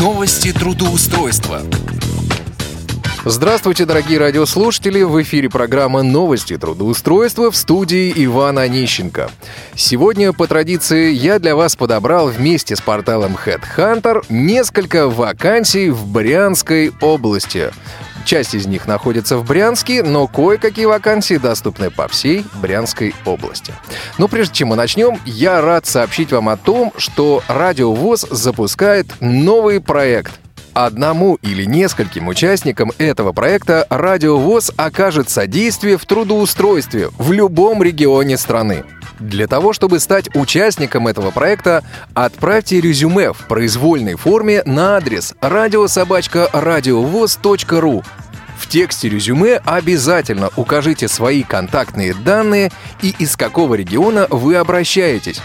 Новости трудоустройства. Здравствуйте, дорогие радиослушатели! В эфире программа «Новости трудоустройства» в студии Ивана Онищенко. Сегодня, по традиции, я для вас подобрал вместе с порталом Headhunter несколько вакансий в Брянской области. Часть из них находится в Брянске, но кое-какие вакансии доступны по всей Брянской области. Но прежде чем мы начнем, я рад сообщить вам о том, что Радио ВОЗ запускает новый проект — Одному или нескольким участникам этого проекта Радио ВОЗ окажет содействие в трудоустройстве в любом регионе страны. Для того, чтобы стать участником этого проекта, отправьте резюме в произвольной форме на адрес радиособачка.радиовоз.ру. В тексте резюме обязательно укажите свои контактные данные и из какого региона вы обращаетесь.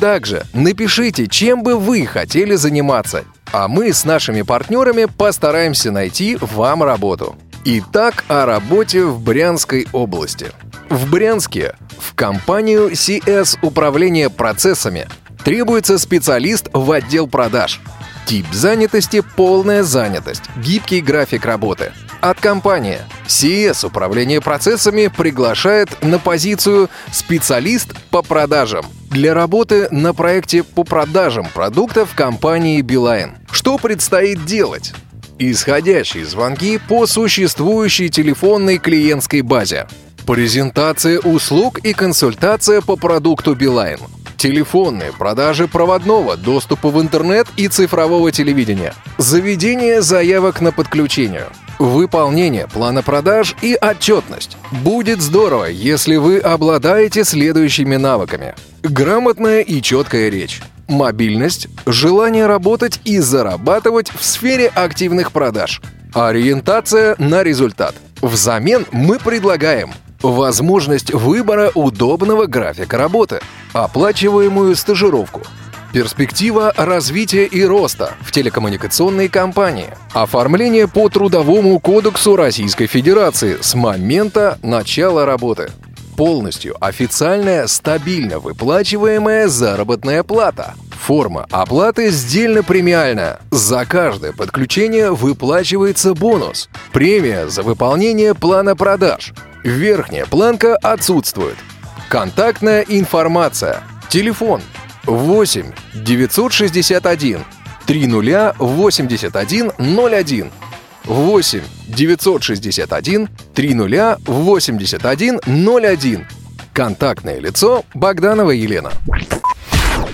Также напишите, чем бы вы хотели заниматься а мы с нашими партнерами постараемся найти вам работу. Итак, о работе в Брянской области. В Брянске в компанию CS Управление процессами требуется специалист в отдел продаж. Тип занятости – полная занятость, гибкий график работы. От компании CS Управление процессами приглашает на позицию специалист по продажам – для работы на проекте по продажам продуктов компании Билайн. Что предстоит делать? Исходящие звонки по существующей телефонной клиентской базе. Презентация услуг и консультация по продукту Билайн. Телефонные продажи проводного, доступа в интернет и цифрового телевидения. Заведение заявок на подключение – Выполнение плана продаж и отчетность. Будет здорово, если вы обладаете следующими навыками. Грамотная и четкая речь. Мобильность, желание работать и зарабатывать в сфере активных продаж. Ориентация на результат. Взамен мы предлагаем возможность выбора удобного графика работы, оплачиваемую стажировку – Перспектива развития и роста в телекоммуникационной компании. Оформление по Трудовому кодексу Российской Федерации с момента начала работы. Полностью официальная, стабильно выплачиваемая заработная плата. Форма оплаты сдельно-премиальная. За каждое подключение выплачивается бонус. Премия за выполнение плана продаж. Верхняя планка отсутствует. Контактная информация. Телефон 8 961 30 81 01 8 961 30 81 01 Контактное лицо Богданова Елена.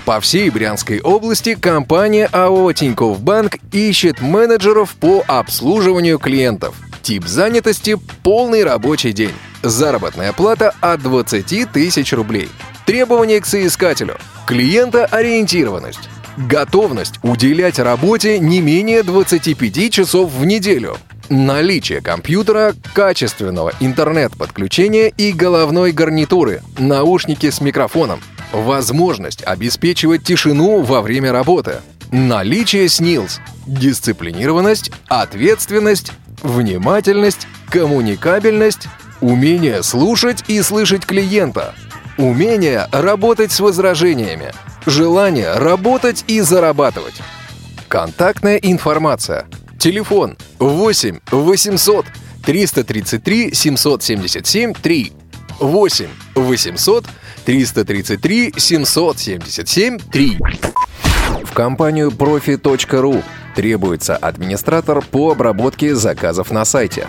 По всей Брянской области компания АО Тинькофф Банк ищет менеджеров по обслуживанию клиентов. Тип занятости – полный рабочий день. Заработная плата от 20 тысяч рублей. Требования к соискателю. Клиентоориентированность. Готовность уделять работе не менее 25 часов в неделю. Наличие компьютера, качественного интернет-подключения и головной гарнитуры, наушники с микрофоном. Возможность обеспечивать тишину во время работы. Наличие СНИЛС. Дисциплинированность, ответственность, внимательность, коммуникабельность, умение слушать и слышать клиента – Умение работать с возражениями. Желание работать и зарабатывать. Контактная информация. Телефон 8 800 333 777 3 8 800 333 777 3 В компанию profi.ru требуется администратор по обработке заказов на сайте.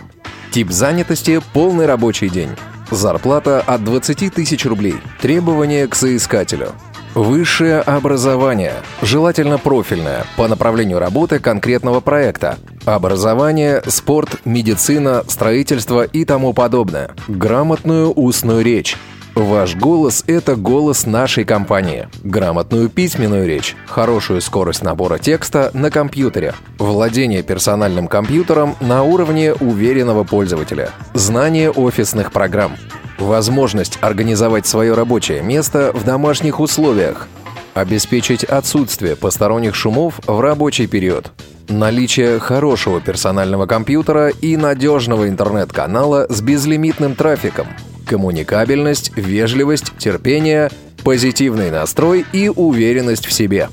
Тип занятости – полный рабочий день. Зарплата от 20 тысяч рублей. Требования к соискателю. Высшее образование, желательно профильное, по направлению работы конкретного проекта. Образование, спорт, медицина, строительство и тому подобное. Грамотную устную речь. Ваш голос — это голос нашей компании. Грамотную письменную речь, хорошую скорость набора текста на компьютере, владение персональным компьютером на уровне уверенного пользователя, знание офисных программ, возможность организовать свое рабочее место в домашних условиях, обеспечить отсутствие посторонних шумов в рабочий период, наличие хорошего персонального компьютера и надежного интернет-канала с безлимитным трафиком – коммуникабельность, вежливость, терпение, позитивный настрой и уверенность в себе.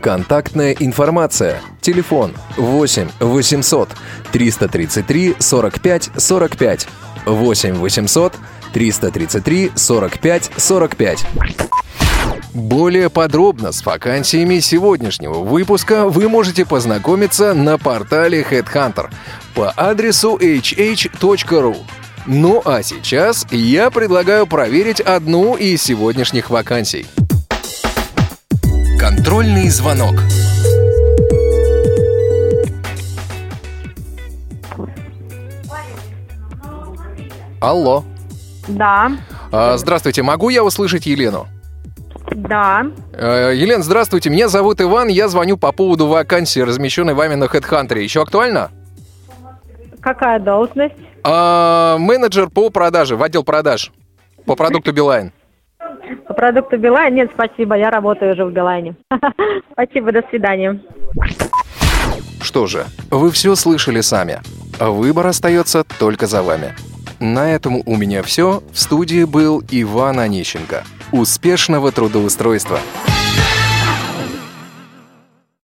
Контактная информация. Телефон 8 800 333 45 45. 8 800 333 45 45. Более подробно с вакансиями сегодняшнего выпуска вы можете познакомиться на портале Headhunter по адресу hh.ru. Ну а сейчас я предлагаю проверить одну из сегодняшних вакансий. Контрольный звонок. Алло. Да, А, Здравствуйте, могу я услышать Елену? да. Э, Елена, здравствуйте, меня зовут Иван, я звоню по поводу вакансии, размещенной вами на HeadHunter. Еще актуально? Какая должность? А, менеджер по продаже, в отдел продаж по продукту Билайн. По продукту Билайн? Нет, спасибо, я работаю уже в Билайне. Спасибо, до свидания. Что же, вы все слышали сами. Выбор остается только за вами. На этом у меня все. В студии был Иван Онищенко. Успешного трудоустройства!